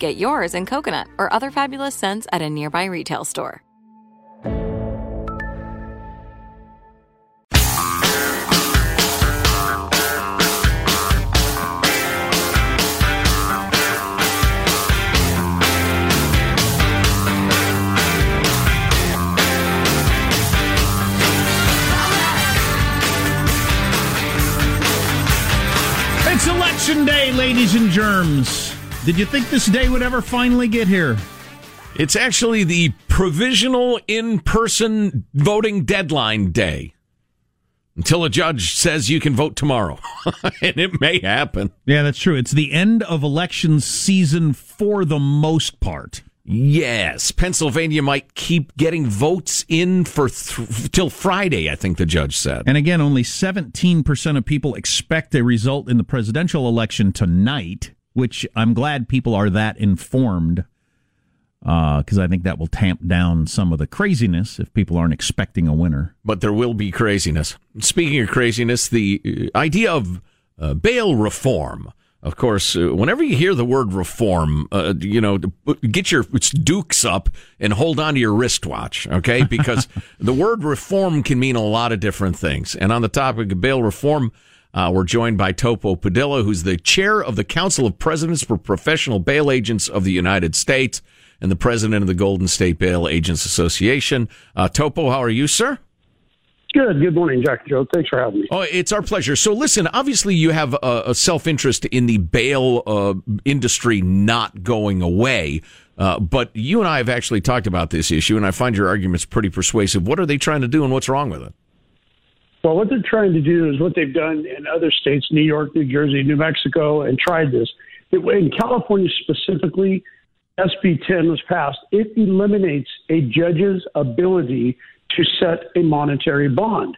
Get yours in coconut or other fabulous scents at a nearby retail store. It's election day, ladies and germs. Did you think this day would ever finally get here? It's actually the provisional in person voting deadline day until a judge says you can vote tomorrow. and it may happen. Yeah, that's true. It's the end of election season for the most part. Yes, Pennsylvania might keep getting votes in for th- till Friday, I think the judge said. And again, only 17% of people expect a result in the presidential election tonight, which I'm glad people are that informed because uh, I think that will tamp down some of the craziness if people aren't expecting a winner. But there will be craziness. Speaking of craziness, the uh, idea of uh, bail reform of course, uh, whenever you hear the word reform, uh, you know, get your dukes up and hold on to your wristwatch, okay? Because the word reform can mean a lot of different things. And on the topic of bail reform, uh, we're joined by Topo Padilla, who's the chair of the Council of Presidents for Professional Bail Agents of the United States and the president of the Golden State Bail Agents Association. Uh, Topo, how are you, sir? Good. Good morning, Jack Joe. Thanks for having me. Oh, it's our pleasure. So, listen, obviously, you have a, a self interest in the bail uh, industry not going away. Uh, but you and I have actually talked about this issue, and I find your arguments pretty persuasive. What are they trying to do, and what's wrong with it? Well, what they're trying to do is what they've done in other states, New York, New Jersey, New Mexico, and tried this. In California specifically, SB 10 was passed. It eliminates a judge's ability to set a monetary bond.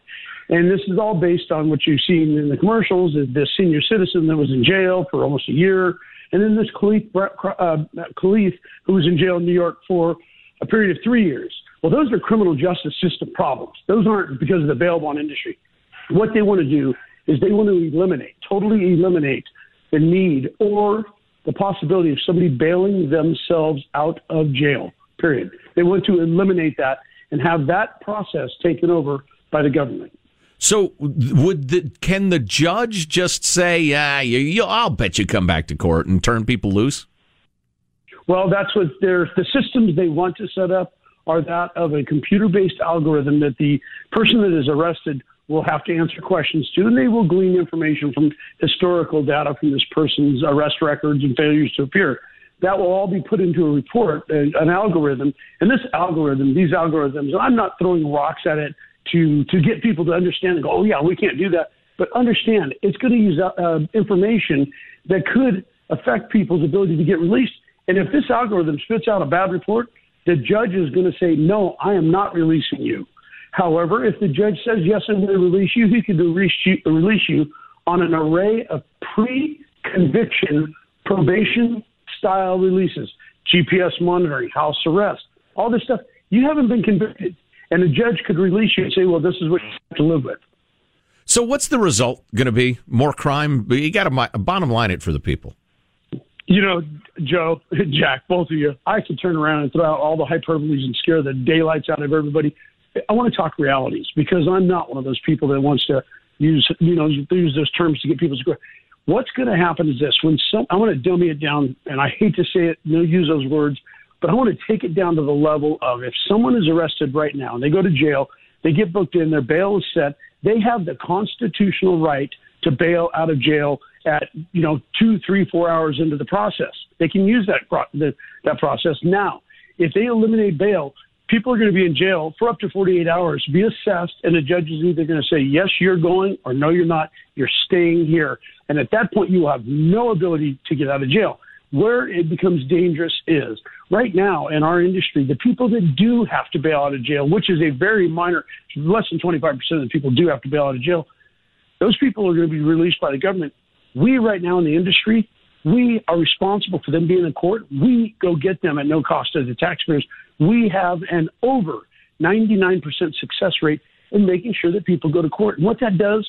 And this is all based on what you've seen in the commercials this senior citizen that was in jail for almost a year. And then this Kalief, uh, Kalief, who was in jail in New York for a period of three years. Well, those are criminal justice system problems. Those aren't because of the bail bond industry. What they want to do is they want to eliminate, totally eliminate the need or the possibility of somebody bailing themselves out of jail, period. They want to eliminate that and have that process taken over by the government. So, would the, can the judge just say, "Yeah, you, you, I'll bet you come back to court and turn people loose"? Well, that's what they're the systems they want to set up are that of a computer-based algorithm that the person that is arrested will have to answer questions to, and they will glean information from historical data from this person's arrest records and failures to appear. that will all be put into a report, an algorithm. And this algorithm, these algorithms, I'm not throwing rocks at it to to get people to understand and go, oh yeah, we can't do that. But understand, it's going to use uh, information that could affect people's ability to get released. And if this algorithm spits out a bad report, the judge is going to say, no, I am not releasing you. However, if the judge says, yes, I'm going to release you, he can release you, release you on an array of pre conviction probation style releases, GPS monitoring, house arrest, all this stuff. You haven't been convicted. And a judge could release you and say, well, this is what you have to live with. So, what's the result going to be? More crime? You got to bottom line it for the people. You know, Joe, Jack, both of you, I could turn around and throw out all the hyperboles and scare the daylights out of everybody. I want to talk realities because I'm not one of those people that wants to use, you know, use those terms to get people to go. What's going to happen is this: when some, I want to dummy it down, and I hate to say it, no, use those words, but I want to take it down to the level of if someone is arrested right now and they go to jail, they get booked in, their bail is set, they have the constitutional right to bail out of jail at you know two, three, four hours into the process. They can use that the, that process now. If they eliminate bail, people are going to be in jail for up to 48 hours, be assessed, and the judge is either going to say yes, you're going, or no, you're not. You're staying here, and at that point, you will have no ability to get out of jail. Where it becomes dangerous is right now in our industry, the people that do have to bail out of jail, which is a very minor, less than 25% of the people do have to bail out of jail, those people are going to be released by the government. We, right now in the industry, we are responsible for them being in court. We go get them at no cost to the taxpayers. We have an over 99% success rate in making sure that people go to court. And what that does,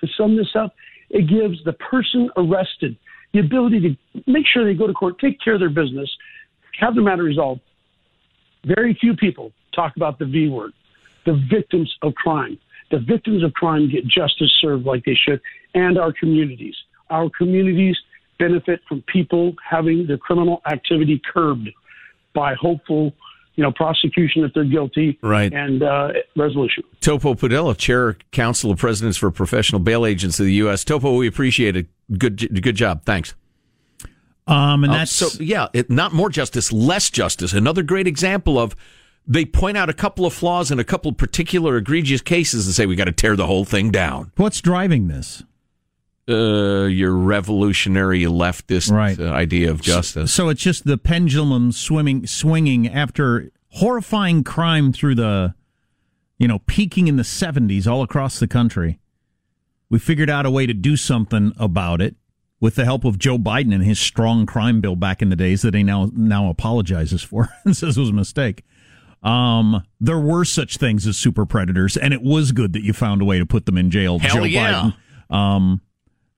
to sum this up, it gives the person arrested the ability to make sure they go to court, take care of their business, have the matter resolved. Very few people talk about the V word, the victims of crime. The victims of crime get justice served like they should, and our communities. Our communities benefit from people having their criminal activity curbed by hopeful you know, prosecution if they're guilty, right, and uh, resolution. Topo Padilla, Chair, Council of Presidents for Professional Bail Agents of the U.S. Topo, we appreciate it. Good, good job. Thanks. Um, and uh, that's so yeah, it, not more justice, less justice. Another great example of they point out a couple of flaws in a couple of particular egregious cases and say we got to tear the whole thing down. What's driving this? Uh, your revolutionary leftist right. uh, idea of justice. So, so, it's just the pendulum swimming, swinging after horrifying crime through the, you know, peaking in the seventies all across the country. We figured out a way to do something about it with the help of Joe Biden and his strong crime bill back in the days that he now now apologizes for and says it was a mistake. Um, there were such things as super predators, and it was good that you found a way to put them in jail. Hell Joe yeah. Biden. Um,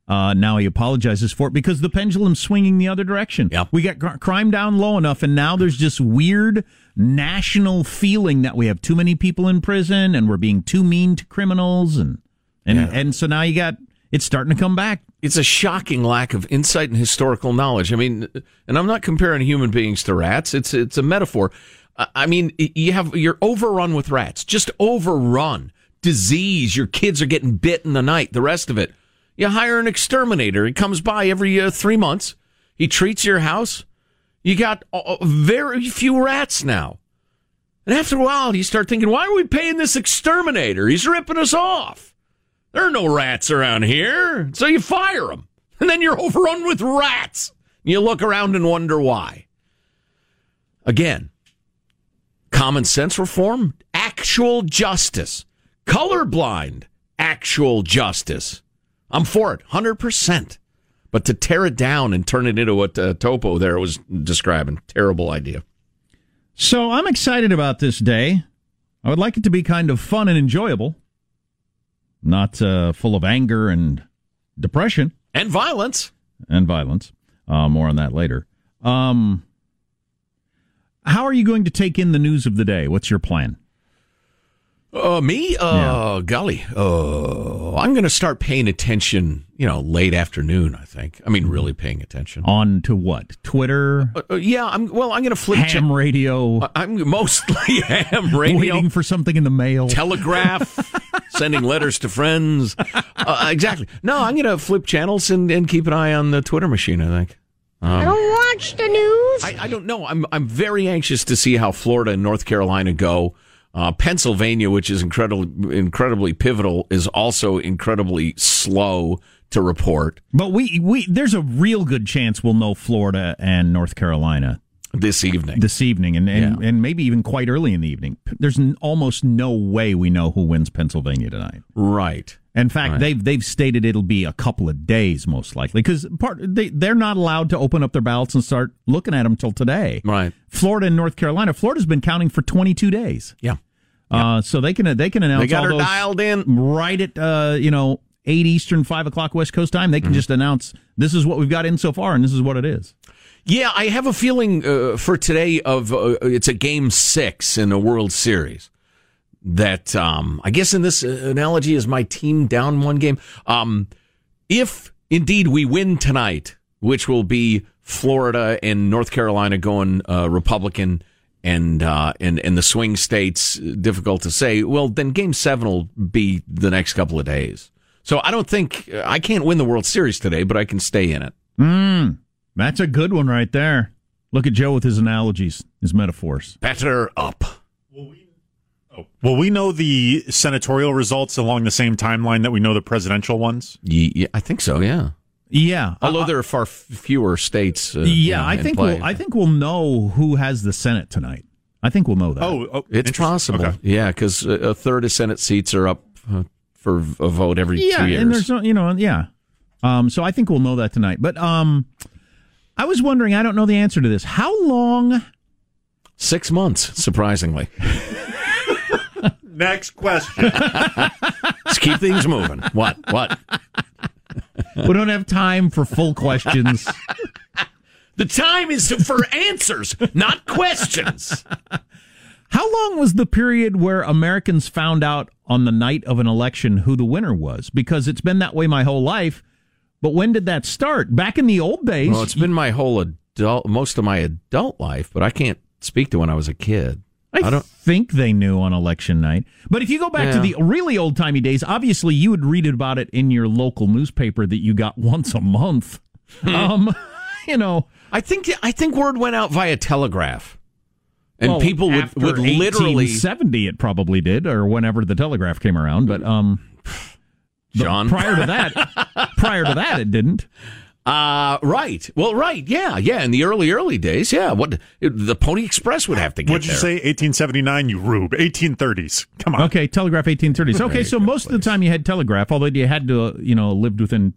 uh, now he apologizes for it because the pendulum's swinging the other direction. Yep. We got cr- crime down low enough, and now there's this weird national feeling that we have too many people in prison and we're being too mean to criminals, and and yeah. and so now you got it's starting to come back. It's a shocking lack of insight and historical knowledge. I mean, and I'm not comparing human beings to rats. It's it's a metaphor. I mean, you have you're overrun with rats, just overrun. Disease. Your kids are getting bit in the night. The rest of it. You hire an exterminator. He comes by every uh, three months. He treats your house. You got uh, very few rats now. And after a while, you start thinking, why are we paying this exterminator? He's ripping us off. There are no rats around here. So you fire him. And then you're overrun with rats. You look around and wonder why. Again, common sense reform, actual justice, colorblind, actual justice. I'm for it, 100%. But to tear it down and turn it into what uh, Topo there was describing, terrible idea. So I'm excited about this day. I would like it to be kind of fun and enjoyable, not uh, full of anger and depression and violence. And violence. Uh, more on that later. Um, how are you going to take in the news of the day? What's your plan? Uh, me? Uh, yeah. golly. Uh, I'm going to start paying attention, you know, late afternoon, I think. I mean, really paying attention. On to what? Twitter? Uh, uh, yeah, I'm, well, I'm going to flip. Ham radio. Uh, I'm mostly ham radio. Waiting for something in the mail. Telegraph. sending letters to friends. Uh, exactly. No, I'm going to flip channels and, and keep an eye on the Twitter machine, I think. I don't watch the news. I, I don't know. I'm I'm very anxious to see how Florida and North Carolina go. Uh, Pennsylvania, which is incredibly incredibly pivotal, is also incredibly slow to report But we, we there's a real good chance we'll know Florida and North Carolina this evening. this evening, and and, Yeah. and maybe even quite early in the evening. There's n- almost no way we know who wins Pennsylvania tonight. right. In fact, Right. they've they've stated it'll be a couple of days most likely because part they they're not allowed to open up their ballots and start looking at them till today. Right. Florida and North Carolina. Florida's been counting for 22 days, Yeah. uh, so they can they can announce They got all her dialed in. right at uh, you know eight Eastern, five o'clock West Coast time. Mm-hmm. They can just announce this is what we've got in so far, and this is what it is. Yeah, I have a feeling uh, for today of uh, it's a game six in a World Series. That um, I guess in this uh, analogy is my team down one game. Um, if indeed we win tonight, which will be Florida and North Carolina going uh, Republican, and uh, and and the swing states, difficult to say. Well, then Game Seven will be the next couple of days. So I don't think I can't win the World Series today, but I can stay in it. That's a good one right there. Look at Joe with his analogies, his metaphors. Better up. Well, we know the senatorial results along the same timeline that we know the presidential ones? Yeah, I think so. Yeah. Yeah, Although uh, there are far f- fewer states. Uh, yeah, you know, I think play. we'll I think we'll know who has the Senate tonight. I think we'll know that. Oh, oh it's possible. Okay. Yeah, because a third of Senate seats are up uh, for a vote every yeah, two years. and there's no, you know, yeah. Um, so I think we'll know that tonight. But um, I was wondering, I don't know the answer to this. How long? Six months, surprisingly. Next question. Let's keep things moving. What? What? we don't have time for full questions. The time is for answers, not questions. How long was the period where Americans found out on the night of an election who the winner was? Because it's been that way my whole life. But when did that start? Back in the old days. Well, it's been my whole adult, most of my adult life, but I can't speak to when I was a kid. I, I don't- think they knew on election night. But if you go back to the really old timey days, obviously you would read about it in your local newspaper that you got once a month. Hmm. um, you know, I think I think word went out via telegraph, and well, people would would literally. seventy. It probably did, or whenever the telegraph came around. But um, but John. prior to that, prior to that, it didn't. Uh, right. Well, right. Yeah, yeah. In the early, early days, yeah. What it, the Pony Express would have to get What'd you there. say? 1879, you rube. 1830s. Come on. Okay, telegraph 1830s. Okay, so most of the time you had telegraph, although you had to, uh, you know, lived within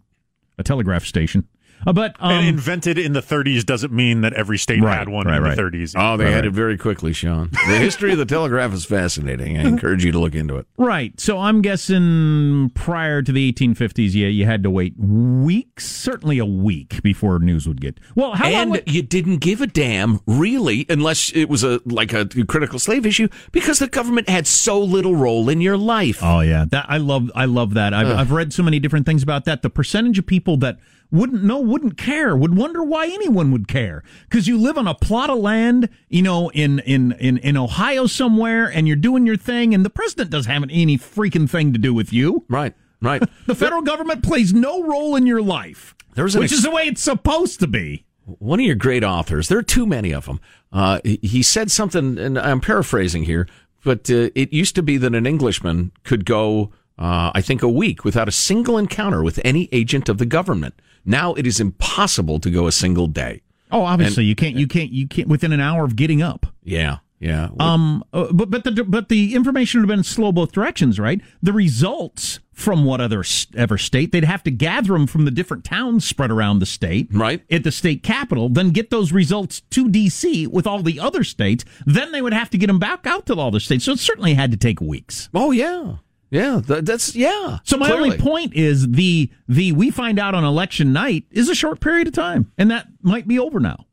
a telegraph station. Uh, but um, and invented in the 30s doesn't mean that every state Right, had one right, in right. the 30s. Oh, they Right, had it very quickly, Sean. The history of the telegraph is fascinating. I encourage you to look into it. Right. So I'm guessing prior to the 1850s, yeah, you had to wait weeks, certainly a week before news would get. Well, how long? and would- you didn't give a damn, really, unless it was a like a critical slave issue, because the government had so little role in your life. Oh yeah, that I love. I love that. I've, I've read so many different things about that. The percentage of people that wouldn't know, wouldn't care, would wonder why anyone would care, because you live on a plot of land, you know, in in in in Ohio somewhere, and you're doing your thing, and the president doesn't have any freaking thing to do with you. Right, right. The federal government plays no role in your life, There was an which ex- is the way it's supposed to be. one of your great authors. There are too many of them. Uh, he- he said something, and I'm paraphrasing here, but uh, it used to be that an Englishman could go, uh, I think, a week without a single encounter with any agent of the government. Now it is impossible to go a single day. Oh, obviously you can't. You can't. You can't within an hour of getting up. Yeah, yeah. Um, uh, but but the but the information would have been slow both directions, right? The results from what other ever state they'd have to gather them from the different towns spread around the state, Right. At the state capital, then get those results to D.C. with all the other states. Then they would have to get them back out to all the states. So it certainly had to take weeks. oh, yeah. Yeah, th- that's, yeah. So my clearly. only point is the the we find out on election night is a short period of time, and that might be over now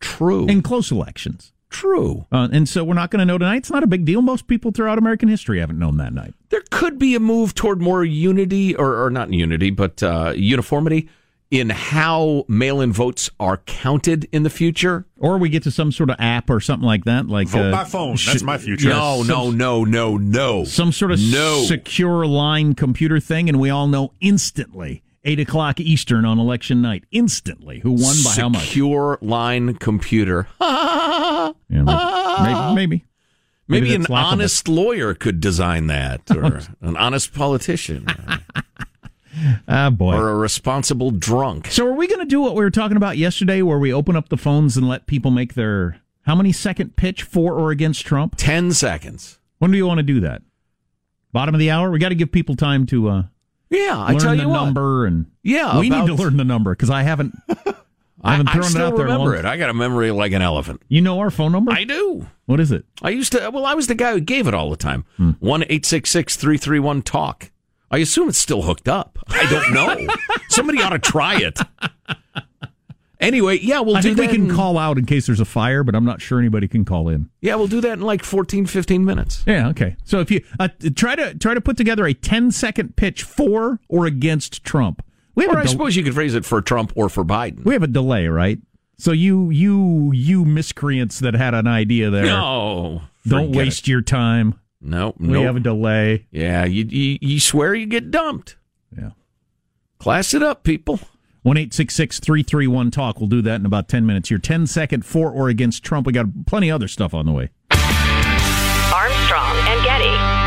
True. in close elections. True. Uh, and so we're not going to know tonight. It's not a big deal. Most people throughout American history haven't known that night. there could be a move toward more unity, or, or not unity, but uh, uniformity in how mail-in votes are counted in the future. Or we get to some sort of app or something like that, like Vote uh, by phone. sh- That's my future. No, no, no, no, no. some sort of No. secure line computer thing, and we all know instantly eight o'clock Eastern on election night instantly. Who won by how much? Secure line computer. Yeah, maybe, maybe. Maybe, Maybe an honest lawyer could design that, or an honest politician, Ah, boy. or a responsible drunk. So, are we going to do what we were talking about yesterday, where we open up the phones and let people make their how many second pitch for or against Trump? Ten seconds. When do you want to do that? Bottom of the hour. We got to give people time to uh, Yeah, I learn tell the you what. number, and Yeah, we about- need to learn the number because I haven't. I haven't I, thrown still it out there. remember long- it. I got a memory like an elephant. You know our phone number? I do. what is it? I used to. Well, I was the guy who gave it all the time. Hmm. One eight six six three three one talk. I assume it's still hooked up. I don't know. Somebody ought to try it. Anyway, yeah, we'll I do think we can in- call out in case there's a fire, but I'm not sure anybody can call in. Yeah, we'll do that in like 14, 15 minutes. Yeah, okay. So if you uh, try to try to put together a 10 second pitch for or against Trump, we have Or a I del- suppose you could phrase it for Trump or for Biden. we have a delay, right? So you you you miscreants that had an idea there, No, don't forget waste your time. It. No, We no. have a delay. yeah, you, you you swear you get dumped. Yeah. Class it up, people. One eight six six three three one talk. We'll do that in about ten minutes. Your 10 second for or against Trump. We got plenty of other stuff on the way. Armstrong and Getty.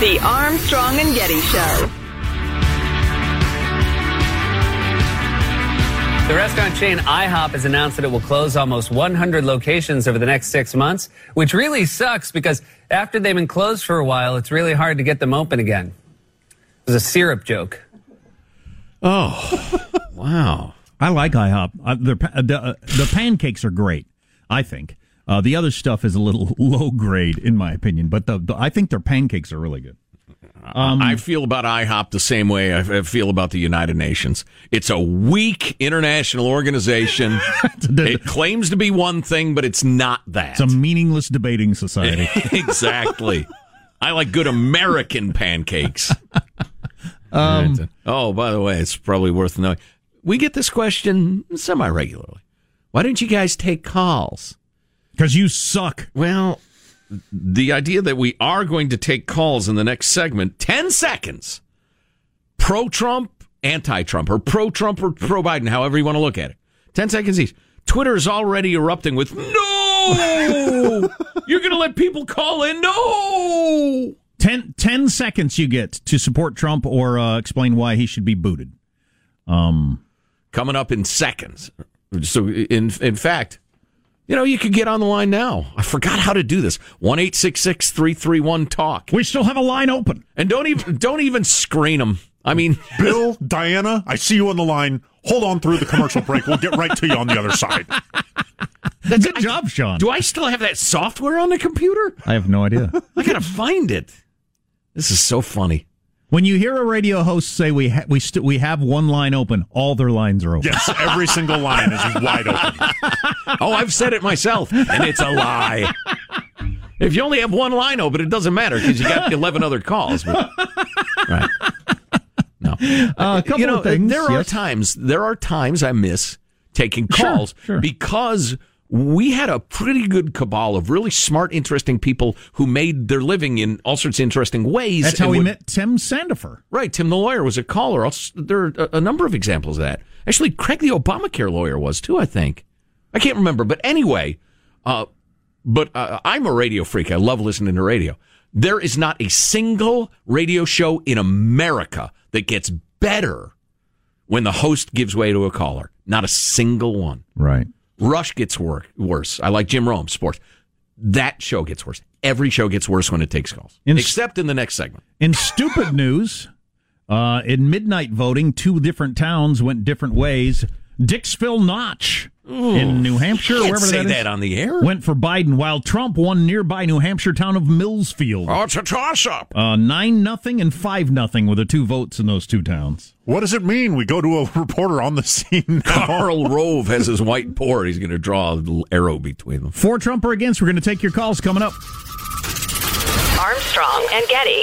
The Armstrong and Getty Show. The restaurant chain IHOP has announced that it will close almost 100 locations over the next six months, which really sucks because after they've been closed for a while, it's really hard to get them open again. It was a syrup joke. Oh, wow. I like IHOP. Uh, their uh, the, uh, the pancakes are great. I think uh, the other stuff is a little low grade, in my opinion. But the, the I think their pancakes are really good. Um, I feel about IHOP the same way I feel about the United Nations. It's a weak international organization. it claims to be one thing, but it's not that. It's a meaningless debating society. exactly. I like good American pancakes. Um, oh, by the way, it's probably worth knowing. We get this question semi regularly. Why don't you guys take calls? Because you suck. Well, the idea that we are going to take calls in the next segment, 10 seconds, pro Trump, anti Trump, or pro Trump or pro Biden, however you want to look at it. 10 seconds each. Twitter is already erupting with, no! You're going to let people call in? No! 10, 10 seconds you get to support Trump or uh, explain why he should be booted. Um, Coming up in seconds. So, in, in fact, you know, you could get on the line now. I forgot how to do this. One eight six six three three one talk. we still have a line open. And don't even don't even screen them. I mean, Bill, Diana, I see you on the line. Hold on through the commercial break. We'll get right to you on the other side. That's Good job, Sean. do I still have that software on the computer? I have no idea. I gotta find it. This is so funny. When you hear a radio host say we ha- we st- we have one line open, all their lines are open. Yes, every single line is wide open. Oh, I've said it myself, and it's a lie. If you only have one line open, it doesn't matter because you got eleven other calls. But, right? No. Uh, a couple you know, of things. there are yes. times there are times I miss taking Sure, calls sure. because we had a pretty good cabal of really smart, interesting people who made their living in all sorts of interesting ways. That's how we would- met Tim Sandefur. Right, Tim the lawyer was a caller. Also, There are a, a number of examples of that. Actually, Craig the Obamacare lawyer was too. I think I can't remember, but anyway, uh, but uh, I'm a radio freak. I love listening to radio. There is not a single radio show in America that gets better when the host gives way to a caller. Not a single one. Right. Rush gets wor- worse. I like Jim Rome, sports. That show gets worse. Every show gets worse when it takes calls, In- except in the next segment. In stupid news, uh, in midnight voting, two different towns went different ways. Dixville Notch in New Hampshire, Can't wherever say that is, that on the air. went for Biden, while Trump won nearby New Hampshire town of Millsfield. Oh, it's a toss up. Uh, nine nothing and five nothing with the two votes in those two towns. What does it mean? We go to a reporter on the scene now. Karl Rove has his white board. He's going to draw a little arrow between them. For Trump or against, we're going to take your calls coming up. Armstrong and Getty.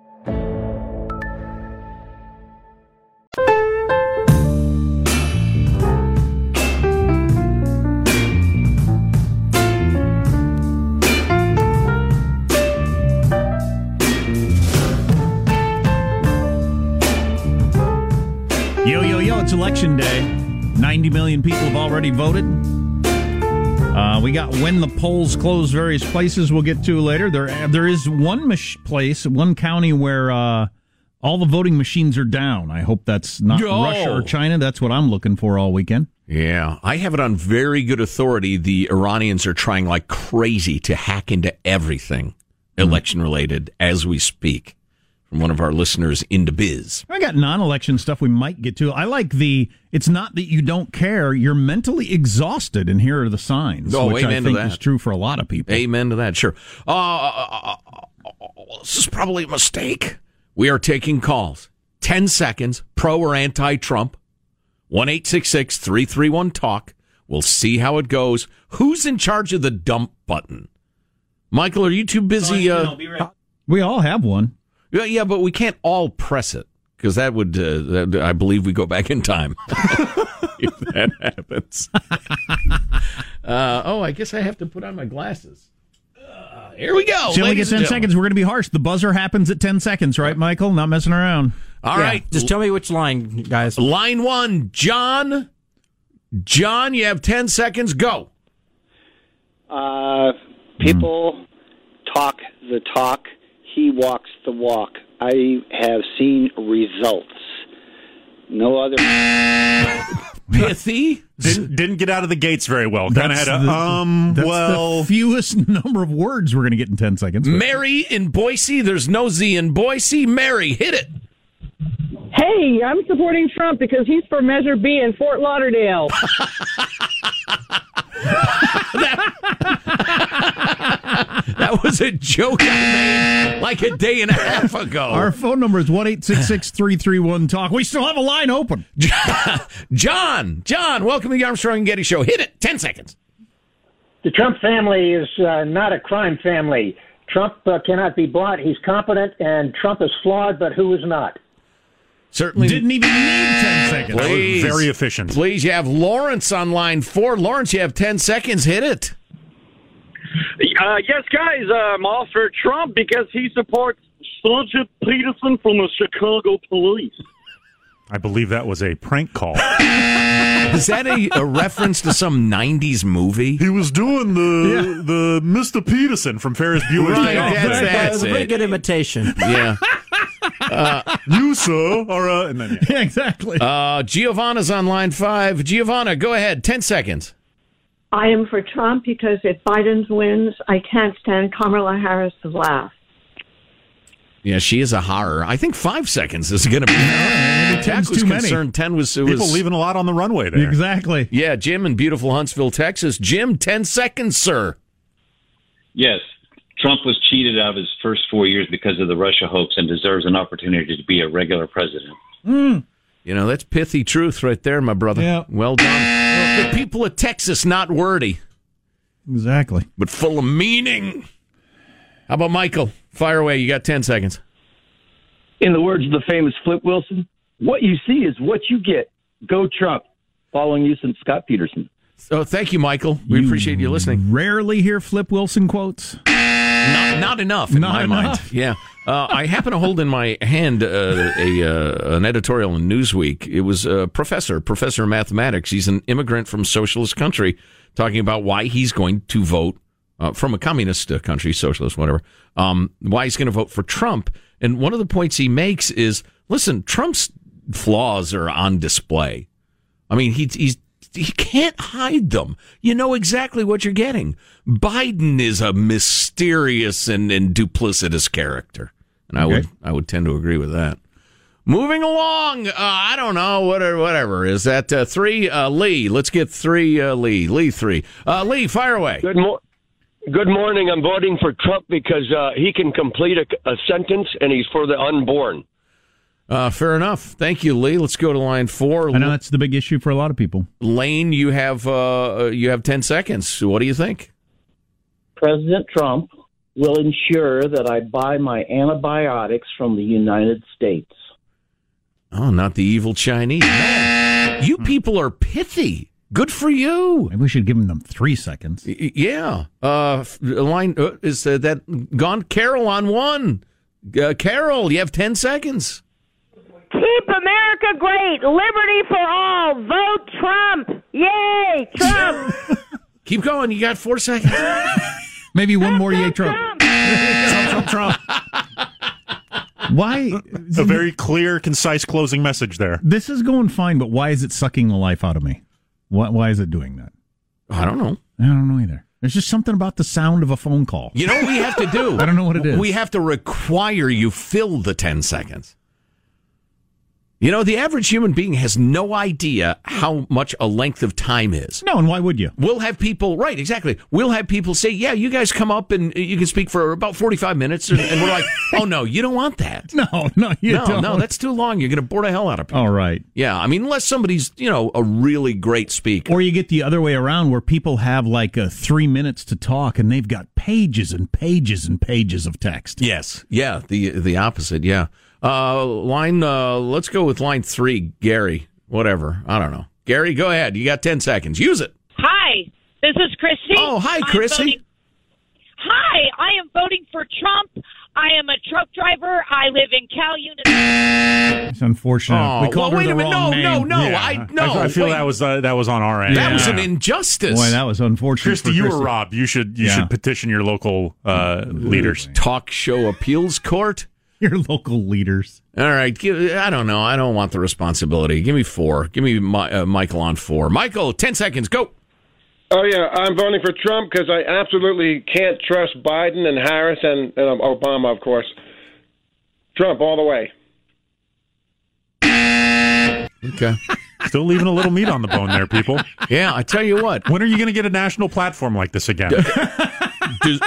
It's election day. 90 million people have already voted. Uh, we got when the polls close various places we'll get to later. There, there is one mach- place, one county where uh, all the voting machines are down. I hope that's not Yo. Russia or China. That's what I'm looking for all weekend. Yeah, I have it on very good authority. The Iranians are trying like crazy to hack into everything election related as we speak. From one of our listeners into biz. I got non-election stuff we might get to. I like the. It's not that you don't care; you're mentally exhausted, and here are the signs. Oh, which I amen to think that. is true for a lot of people. Amen to that. Sure. Uh, uh, uh, uh this is probably a mistake. We are taking calls. 10 seconds, pro or anti Trump. 1 331 Talk. We'll see how it goes. Who's in charge of the dump button? Michael, are you too busy? Uh, We all have one. Yeah, yeah, but we can't all press it because that would, uh, that, I believe, we go back in time if that happens. uh, oh, I guess I have to put on my glasses. Uh, here we go. So you only get 10 seconds. We're going to be harsh. The buzzer happens at 10 seconds, right, Michael? Not messing around. All Yeah, right, Just tell me which line, guys. Line one, John. John, you have 10 seconds. Go. Uh, people talk the talk. He walks the walk. I have seen results. No other. Pithy. Didn't, didn't get out of the gates very well. Kind of had a, the- um, that's well. the fewest number of words we're going to get in 10 seconds. but- Mary in Boise. There's no Z in Boise. Mary, hit it. Hey, I'm supporting Trump because he's for Measure B in Fort Lauderdale. That was a joke I made like a day and a half ago. Our phone number is 1 331 Talk. We still have a line open. John, John, welcome to the Armstrong and Getty Show. Hit it. 10 seconds. The Trump family is uh, not a crime family. Trump uh, cannot be bought. He's competent, and Trump is flawed, but who is not? Certainly Didn't even need 10 seconds. That was Please. very efficient. Please, you have Lawrence on line four. Lawrence, you have 10 seconds. Hit it. Uh, yes, guys, uh, I'm all for Trump because he supports Sergeant Peterson from the Chicago Police. I believe that was a prank call. Is that a, a reference to some '90s movie? He was doing the the Mr. Peterson from Ferris Bueller's Right, Day Off. that's- thing. that's a pretty good imitation. Yeah. you sir are uh, and then Yeah, exactly. Uh, Giovanna's on line five. Giovanna, go ahead. Ten seconds. I am for Trump because if Biden wins, I can't stand Kamala Harris' laugh. Yeah, she is a horror. I think five seconds is going to be. Jack ten's was too many. Ten was, was people leaving a lot on the runway there. Exactly. Yeah, Jim in beautiful Huntsville, Texas. Jim, ten seconds, sir. Yes, Trump was cheated out of his first four years because of the Russia hoax and deserves an opportunity to be a regular president. Hmm. You know that's pithy truth right there, my brother. Yeah. Well done. the people of Texas, not wordy, Exactly. but full of meaning. How about Michael? Fire away. You got ten seconds. In the words of the famous Flip Wilson, what you see is what you get. Go Trump. Following you since Scott Peterson. Oh, thank you, Michael. We appreciate you listening. Rarely hear Flip Wilson quotes. Not, not enough in Not my enough. mind. Yeah, uh, I happen to hold in my hand uh, a uh, an editorial in Newsweek. It was a professor, professor of mathematics. He's an immigrant from socialist country, talking about why he's going to vote uh, from a communist uh, country, socialist, whatever. Um, why he's going to vote for Trump. And one of the points he makes is, listen, Trump's flaws are on display. I mean, he, he's he can't hide them. You know exactly what you're getting. Biden is a mysterious and, and duplicitous character, and I would I would tend to agree with that. Moving along, uh, I don't know whatever. Whatever is that uh, three? Uh, Lee, let's get three. Uh, Lee, Lee three. Uh, Lee, fire away. Good mo- Good morning. I'm voting for Trump because uh, he can complete a, a sentence and he's for the unborn. Uh, fair enough. Thank you, Lee. Let's go to line four. I know that's the big issue for a lot of people. Lane, you have uh, you have ten seconds. What do you think? President Trump will ensure that I buy my antibiotics from the United States. Oh, not the evil Chinese. Man, you people are pithy. Good for you. Maybe we should give them three seconds. Y- Yeah. Uh, line uh, is uh, that gone? Carol on one. Uh, Carol, you have ten seconds. Keep America great. Liberty for all. Vote Trump. Yay, Trump. Keep going. You got four seconds. Maybe one more yay Trump. Trump, Trump, Trump. Why? A very clear, concise closing message there. This is going fine, but why is it sucking the life out of me? Why, why is it doing that? I don't know. I don't know either. There's just something about the sound of a phone call. You know what we have to do? I don't know what it is. We have to require you fill the 10 seconds. You know, the average human being has no idea how much a length of time is. No, and why would you? We'll have people, right, exactly. We'll have people say, yeah, you guys come up and you can speak for about 45 minutes. And, and we're like, oh, no, you don't want that. No, no, you no, don't. no, that's too long. You're going to bore the hell out of people. All right. Yeah, I mean, unless somebody's, you know, a really great speaker. Or you get the other way around where people have like uh, three minutes to talk and they've got pages and pages and pages of text. Yes. Yeah, the the opposite. Yeah. Uh, line. Uh, let's go with line three, Gary. Whatever. I don't know. Gary, go ahead. You got ten seconds. Use it. Hi, this is Christy. Oh, hi, I'm Chrissy. voting- Hi, I am voting for Trump. I am a truck driver. I live in Cal Unit. It's unfortunate. Oh, we called well, her wait the a minute. wrong No, name. no, no. Yeah. I no. I, I feel wait. that was uh, that was on our end. That was an injustice. Boy, that was unfortunate. Christy, for you were Christy. robbed. You should you Yeah. should petition your local uh, leaders. Talk show appeals court. Your local leaders. All right. Give, I don't know. I don't want the responsibility. Give me four. Give me Mi- uh, Michael on four. Michael, ten seconds. Go. Oh yeah, I'm voting for Trump because I absolutely can't trust Biden and Harris and, and Obama, of course. Trump all the way. Okay. Still leaving a little meat on the bone there, people. Yeah, I tell you what. When are you going to get a national platform like this again? Does-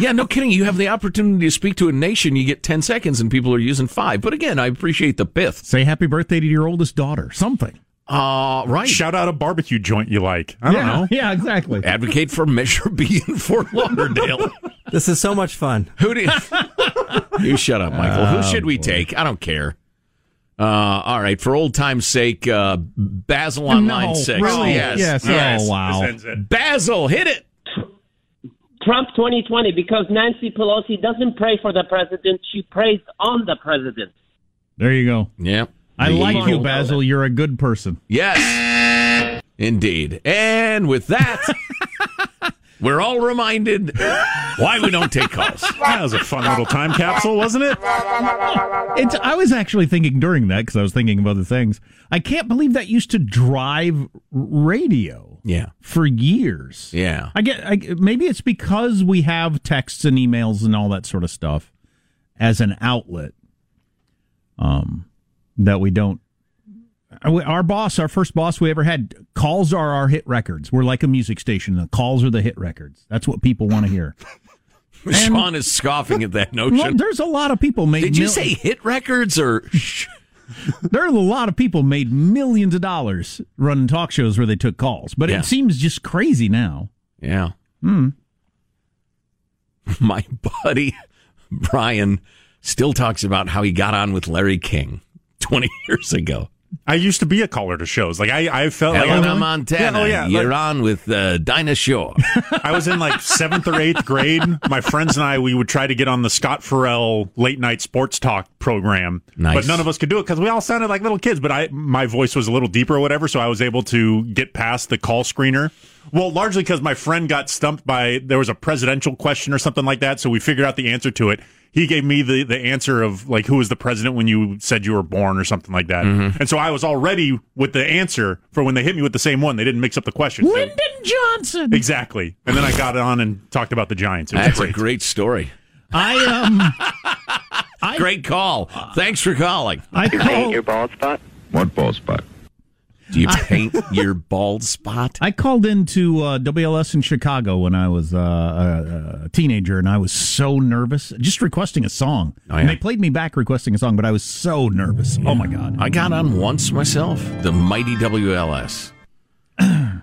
yeah, no kidding. You have the opportunity to speak to a nation. You get 10 seconds and people are using five. But again, I appreciate the pith. Say happy birthday to your oldest daughter. Something. Uh, right. Shout out a barbecue joint you like. I don't yeah, know. Yeah, exactly. Advocate for Measure B in Fort Lauderdale. This is so much fun. Who do you, you shut up, Michael? Who Oh, should we boy. take? I don't care. Uh, all right. For old time's sake, uh, Basil on No, line six. really? Yes. Yes. yes. Oh, wow. This ends it. Basil, hit it. Trump 2020 because Nancy Pelosi doesn't pray for the president, she prays on the president. There you go. Yeah. I The like you, Basil. You're a good person. Yes, indeed. And with that, we're all reminded why we don't take calls. That was a fun little time capsule, wasn't it? It's. I was actually thinking during that because I was thinking of other things. I can't believe that used to drive radio. Yeah. For years. Yeah. I get. I, maybe it's because we have texts and emails and all that sort of stuff as an outlet. Um, that we don't. our- Our boss, our first boss we ever had, calls are our hit records. We're like a music station. The calls are the hit records. That's what people want to hear. Sean is scoffing at that Well, notion. there's a lot of people made. Did you mil- say hit records or? there are a lot of people made millions of dollars running talk shows where they took calls, but Yeah. it seems just crazy now. Yeah. Hmm. My buddy Brian still talks about how he got on with Larry King 20 years ago. I used to be a caller to shows. Like I, I felt like Helena I, Montana, Yeah, oh yeah, you're like- on with uh, Dinah Shore. I was in like seventh or eighth grade. My friends and I, we would try to get on the Scott Ferrall late night sports talk program, Nice. but none of us could do it because we all sounded like little kids. But I, my voice was a little deeper or whatever, so I was able to get past the call screener. Well, largely because my friend got stumped by there was a presidential question or something like that, so we figured out the answer to it. He gave me the, the answer of like who was the president when you said you were born or something like that, and so I was already with the answer for when they hit me with the same one. They didn't mix up the question. So- Lyndon Johnson. Exactly. And then I got on and talked about the Giants. It That's great. a great story. I um. Great call. Thanks for calling. I called. bald spot? What ball spot? Do you paint your bald spot? I called into uh, WLS in Chicago when I was uh, a, a teenager, and I was so nervous, just requesting a song. Oh, yeah. And they played me back requesting a song, but I was so nervous. Oh my god! I got on once myself. The mighty WLS.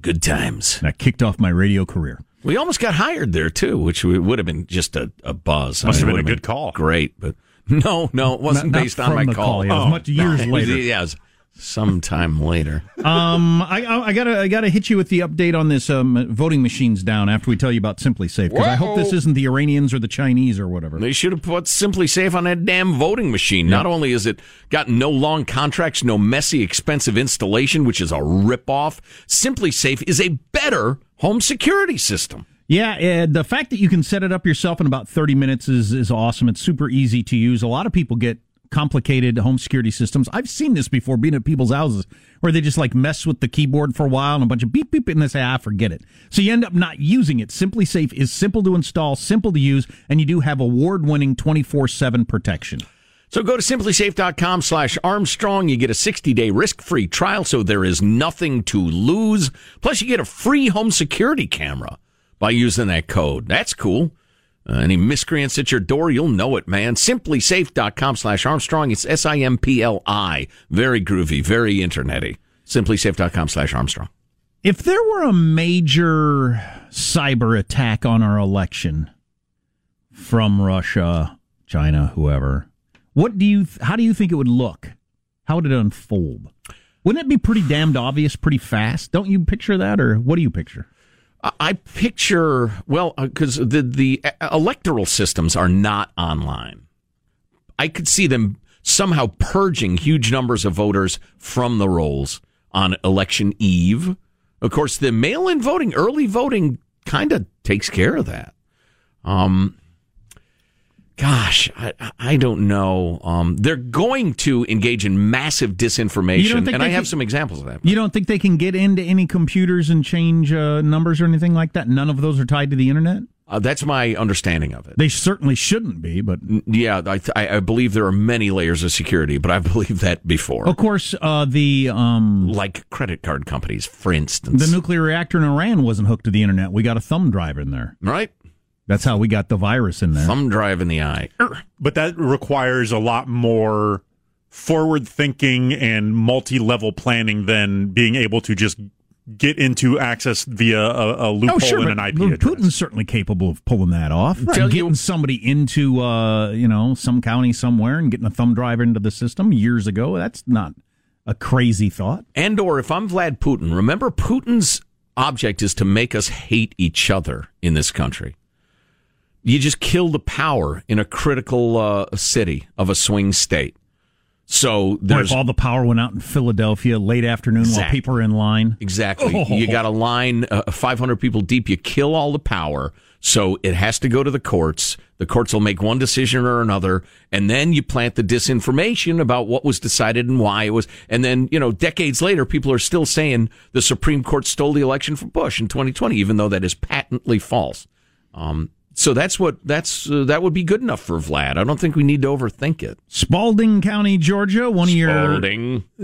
Good times. I kicked off my radio career. We almost got hired there too, which would have been just a, a buzz. Must have been a good call. Great, but no, no, it wasn't Not- not based on my call. call, yeah, it was much years It was- later. Yeah, it was sometime later. Um, I, I I gotta I gotta hit you with the update on this um, voting machines down after we tell you about SimpliSafe because I hope this isn't the Iranians or the Chinese or whatever. They should have put SimpliSafe on that damn voting machine. Not only is it got no long contracts, no messy, expensive installation, which is a ripoff, SimpliSafe is a better home security system. Yeah, uh, the fact that you can set it up yourself in about 30 minutes is, is awesome. It's super easy to use. A lot of people get complicated home security systems. I've seen this before being at people's houses where they just like mess with the keyboard for a while and a bunch of beep beep and they say, ah, forget it. So you end up not using it. SimpliSafe is simple to install, simple to use, and you do have award winning 24 7 protection. So go to simplisafe.com slash Armstrong. You get a 60 day risk free trial, so there is nothing to lose. Plus, you get a free home security camera by using that code. That's cool. Uh, any miscreants at your door, you'll know it, man. Simplisafe.com slash Armstrong. It's S I M P L I. Very groovy, very internety. Simplisafe.com slash Armstrong. If there were a major cyber attack on our election from Russia, China, whoever, what do you how do you think it would look? How would it unfold? Wouldn't it be pretty damned obvious pretty fast? Don't you picture that or what do you picture? I- picture well because the the e- electoral systems are not online. I could see them somehow purging huge numbers of voters from the rolls on election eve. Of course, the mail-in voting, early voting, kind of takes care of that. Um, gosh, I, I don't know. Um, they're going to engage in massive disinformation, and I have can- some examples of that. You don't think they can get into any computers and change uh, numbers or anything like that? None of those are tied to the internet? Uh, that's my understanding of it. They certainly shouldn't be, but Yeah, I, I I believe there are many layers of security, but I believe that before. of course uh, the um, Like credit card companies, for instance. the nuclear reactor in Iran wasn't hooked to the internet. We got a thumb drive in there. right? That's how we got the virus in there. Thumb drive in the eye. But that requires a lot more forward thinking and multi level planning than being able to just get into access via a, a loophole Oh, sure, in an IP address. Putin's certainly capable of pulling that off. Tell getting somebody into, uh, you know, some county somewhere and getting a thumb drive into the system years ago. That's not a crazy thought. And or if I'm Vlad Putin, remember Putin's object is to make us hate each other in this country. You just kill the power in a critical uh, city of a swing state. So there's all the power went out in Philadelphia late afternoon while people are in line. Exactly. Oh. You got a line uh, 500 people deep. You kill all the power. So it has to go to the courts. The courts will make one decision or another. And then you plant the disinformation about what was decided and why it was. And then, you know, decades later, people are still saying the Supreme Court stole the election from Bush in 2020, even though that is patently false. Um, so that's what that's uh, that would be good enough for Vlad. I don't think we need to overthink it. Spalding County, Georgia, one of your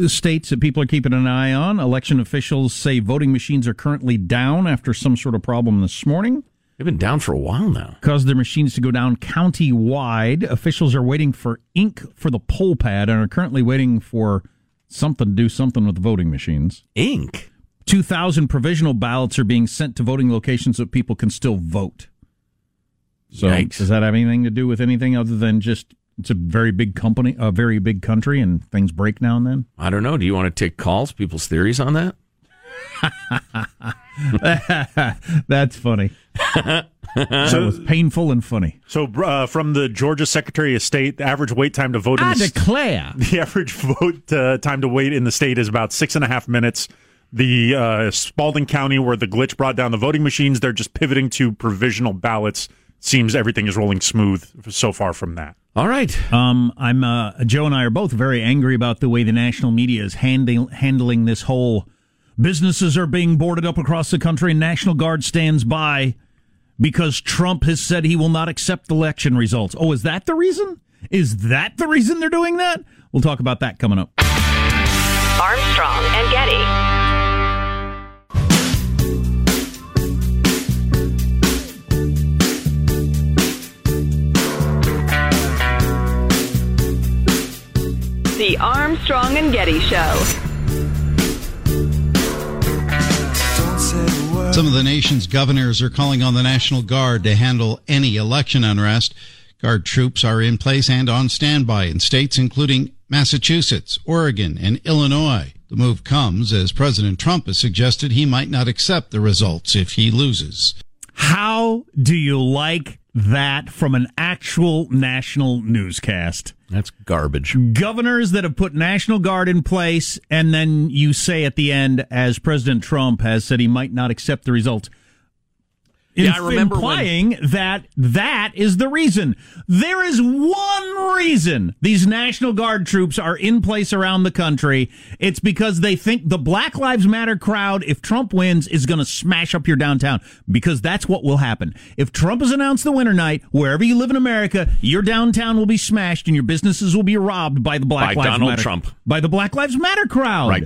states that people are keeping an eye on. Election officials say voting machines are currently down after some sort of problem this morning. They've been down for a while now. Caused their machines to go down county wide. Officials are waiting for ink for the poll pad and are currently waiting for something to do something with the voting machines. Ink? 2,000 provisional ballots are being sent to voting locations so people can still vote. So Yikes. does that have anything to do with anything other than just it's a very big company, a very big country, and things break now and then? I don't know. Do you want to take calls? People's theories on that? That's funny. that was painful and funny. So, uh, from the Georgia Secretary of State, the average wait time to vote in I the st- declare. the average vote uh, time to wait in the state is about six and a half minutes. The uh, Spalding County, where the glitch brought down the voting machines, they're just pivoting to provisional ballots. Seems everything is rolling smooth so far from that. All right. Um, I'm uh, Joe and I are both very angry about the way the national media is handling handling this whole. Businesses are being boarded up across the country, and National Guard stands by because Trump has said he will not accept the election results. Oh, is that the reason? Is that the reason they're doing that? We'll talk about that coming up. Armstrong and Getty. The Armstrong and Getty Show. Some of the nation's governors are calling on the National Guard to handle any election unrest. Guard troops are in place and on standby in states including Massachusetts, Oregon, and Illinois. The move comes as President Trump has suggested he might not accept the results if he loses. How do you like that from an actual national newscast? That's garbage. Governors that have put National Guard in place, and then you say at the end, as President Trump has said he might not accept the results. Yeah, I remember when- implying that that is the reason. There is one reason these National Guard troops are in place around the country. It's because they think the Black Lives Matter crowd, if Trump wins, is going to smash up your downtown. Because that's what will happen. If Trump is announced the winner night, wherever you live in America, your downtown will be smashed and your businesses will be robbed by the Black By Lives Donald Matter Trump. by the Black Lives Matter crowd. Right.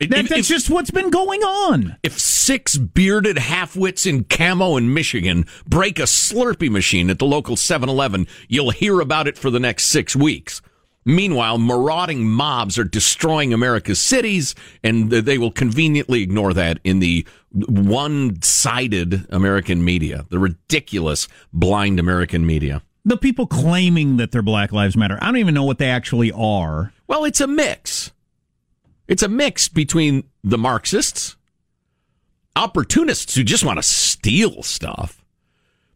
That, that's if- just what's been going on. If six bearded halfwits in camo in Michigan break a Slurpee machine at the local 7 Eleven, you'll hear about it for the next six weeks. Meanwhile, marauding mobs are destroying America's cities, and they will conveniently ignore that in the one sided American media, the ridiculous, blind American media. The people claiming that they're Black Lives Matter, I don't even know what they actually are. Well, it's a mix. It's a mix between the Marxists, opportunists who just want to steal stuff,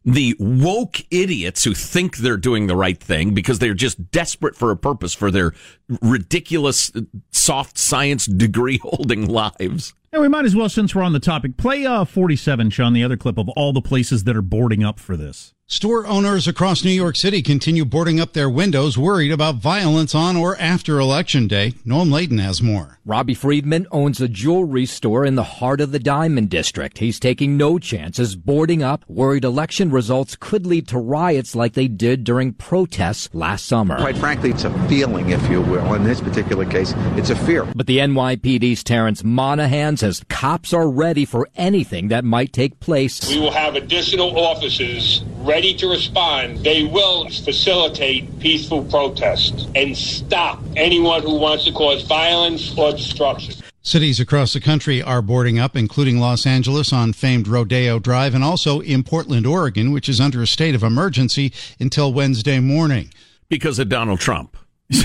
the woke idiots who think they're doing the right thing because they're just desperate for a purpose for their ridiculous soft science degree holding lives. And we might as well, since we're on the topic, play uh, 47, Sean, the other clip of all the places that are boarding up for this. Store owners across New York City continue boarding up their windows, worried about violence on or after Election Day. Noam Layton has more. Robbie Friedman owns a jewelry store in the heart of the Diamond District. He's taking no chances, boarding up, worried election results could lead to riots like they did during protests last summer. Quite frankly, it's a feeling, if you will. In this particular case, it's a fear. But the NYPD's Terrence Monahan says cops are ready for anything that might take place. We will have additional officers ready to respond. They will facilitate peaceful protests and stop anyone who wants to cause violence or destruction. Cities across the country are boarding up, including Los Angeles on famed Rodeo Drive and also in Portland, Oregon, which is under a state of emergency until Wednesday morning. Because of Donald Trump.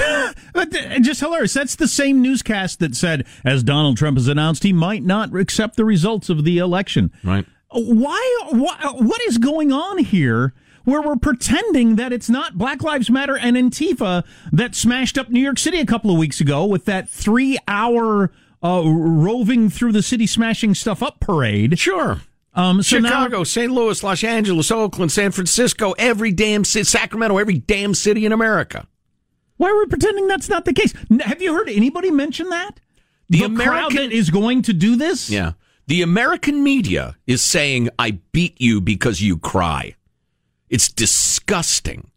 But uh, just hilarious. That's the same newscast that said, as Donald Trump has announced, he might not accept the results of the election. Right. Why, why? What is going on here? where we're pretending that it's not Black Lives Matter and Antifa that smashed up New York City a couple of weeks ago with that three hour uh, roving through the city smashing stuff up parade. Sure. Um, so Chicago, now, St. Louis, Los Angeles, Oakland, San Francisco, every damn city, Sacramento, every damn city in America. why are we pretending that's not the case? Have you heard anybody mention that? The crowd American- that is going to do this? Yeah. The American media is saying, I beat you because you cry. It's disgusting.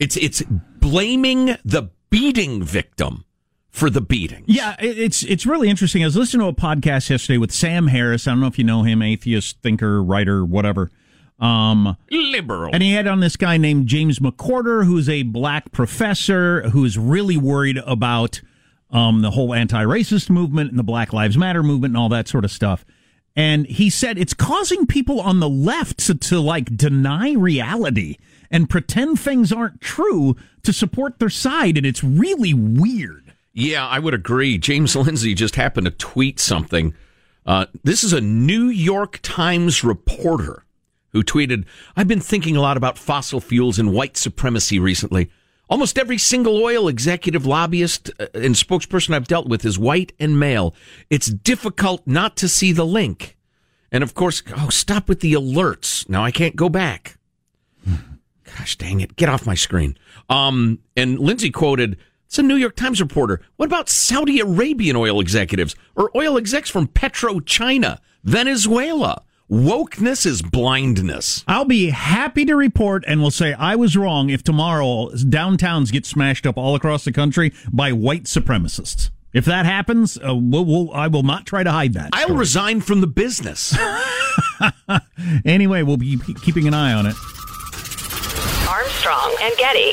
It's, it's blaming the beating victim for the beating. Yeah, it's it's really interesting. I was listening to a podcast yesterday with Sam Harris. I don't know if you know him, atheist, thinker, writer, whatever. Um, Liberal. and he had on this guy named James McWhorter, who's a black professor who's really worried about um, the whole anti-racist movement and the Black Lives Matter movement and all that sort of stuff. And he said it's causing people on the left to, to like deny reality and pretend things aren't true to support their side, and it's really weird. Yeah, I would agree. James Lindsay just happened to tweet something. Uh, this is a New York Times reporter who tweeted, I've been thinking a lot about fossil fuels and white supremacy recently. Almost every single oil executive, lobbyist, uh, and spokesperson I've dealt with is white and male. It's difficult not to see the link. And of course, oh, stop with the alerts. Now I can't go back. Gosh dang it. Get off my screen. Um, and Lindsay quoted, it's a New York Times reporter. What about Saudi Arabian oil executives or oil execs from Petro China, Venezuela? Wokeness is blindness. I'll be happy to report and will say I was wrong if tomorrow downtowns get smashed up all across the country by white supremacists. If that happens, uh, we'll, we'll, I will not try to hide that. I'll resign from the business. anyway, we'll be keeping an eye on it. Armstrong and Getty.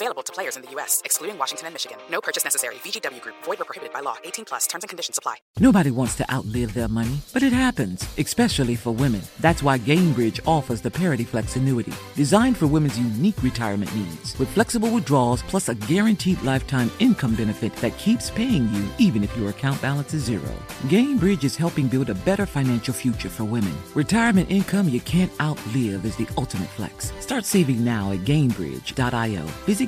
Available to players in the U.S., excluding Washington and Michigan. No purchase necessary. VGW Group, void were prohibited by law. 18 plus terms and conditions apply. Nobody wants to outlive their money, but it happens, especially for women. That's why Gainbridge offers the Parity Flex annuity, designed for women's unique retirement needs, with flexible withdrawals plus a guaranteed lifetime income benefit that keeps paying you even if your account balance is zero. Gainbridge is helping build a better financial future for women. Retirement income you can't outlive is the ultimate flex. Start saving now at Gainbridge.io. Visit